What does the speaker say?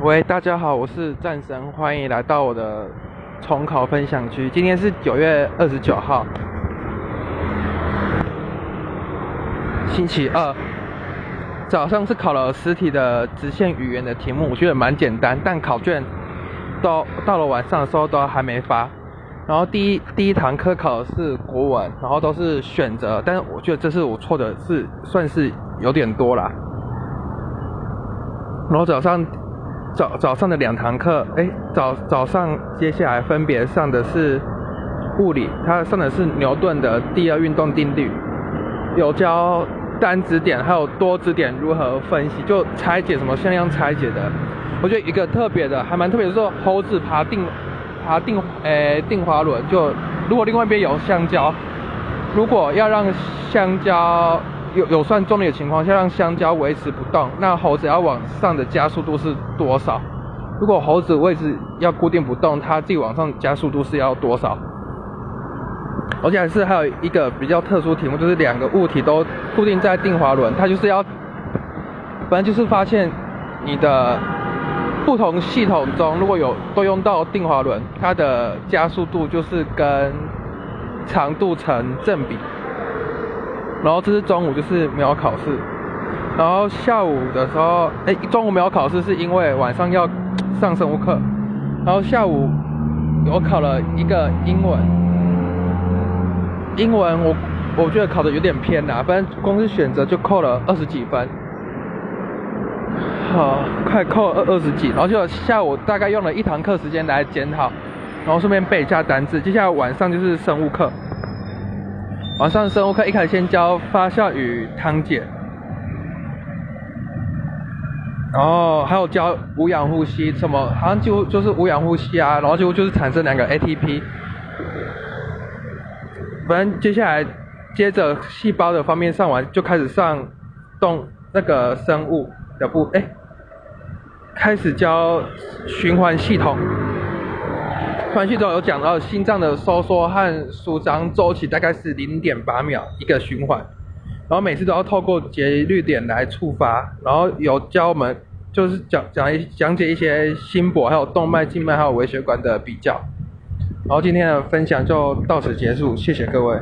喂，大家好，我是战神，欢迎来到我的重考分享区。今天是九月二十九号，星期二，早上是考了实体的直线语言的题目，我觉得蛮简单，但考卷到到了晚上的时候都还没发。然后第一第一堂课考的是国文，然后都是选择，但是我觉得这次我错的是算是有点多啦。然后早上早早上的两堂课，哎，早早上接下来分别上的是物理，它上的是牛顿的第二运动定律，有教单指点还有多指点如何分析，就拆解什么向量拆解的。我觉得一个特别的，还蛮特别的是猴子爬定爬定诶定滑轮，就如果另外一边有香蕉，如果要让香蕉。有有算重力的情况下，让香蕉维持不动，那猴子要往上的加速度是多少？如果猴子位置要固定不动，它自己往上加速度是要多少？而且还是还有一个比较特殊题目，就是两个物体都固定在定滑轮，它就是要，反正就是发现你的不同系统中如果有都用到定滑轮，它的加速度就是跟长度成正比。然后这是中午，就是没有考试。然后下午的时候，哎，中午没有考试是因为晚上要上生物课。然后下午我考了一个英文，英文我我觉得考的有点偏啦，反正光是选择就扣了二十几分，好，快扣二二十几。然后就下午大概用了一堂课时间来检讨，然后顺便背一下单字。接下来晚上就是生物课。晚上生物课一开始先教发酵与汤解，然后还有教无氧呼吸，什么好像就就是无氧呼吸啊，然后就就是产生两个 ATP。反正接下来接着细胞的方面上完，就开始上动那个生物的部，哎，开始教循环系统。传讯中有讲到心脏的收缩和舒张周期大概是零点八秒一个循环，然后每次都要透过节律点来触发，然后有教我们就是讲讲一讲解一些心搏还有动脉、静脉还有微血管的比较，然后今天的分享就到此结束，谢谢各位。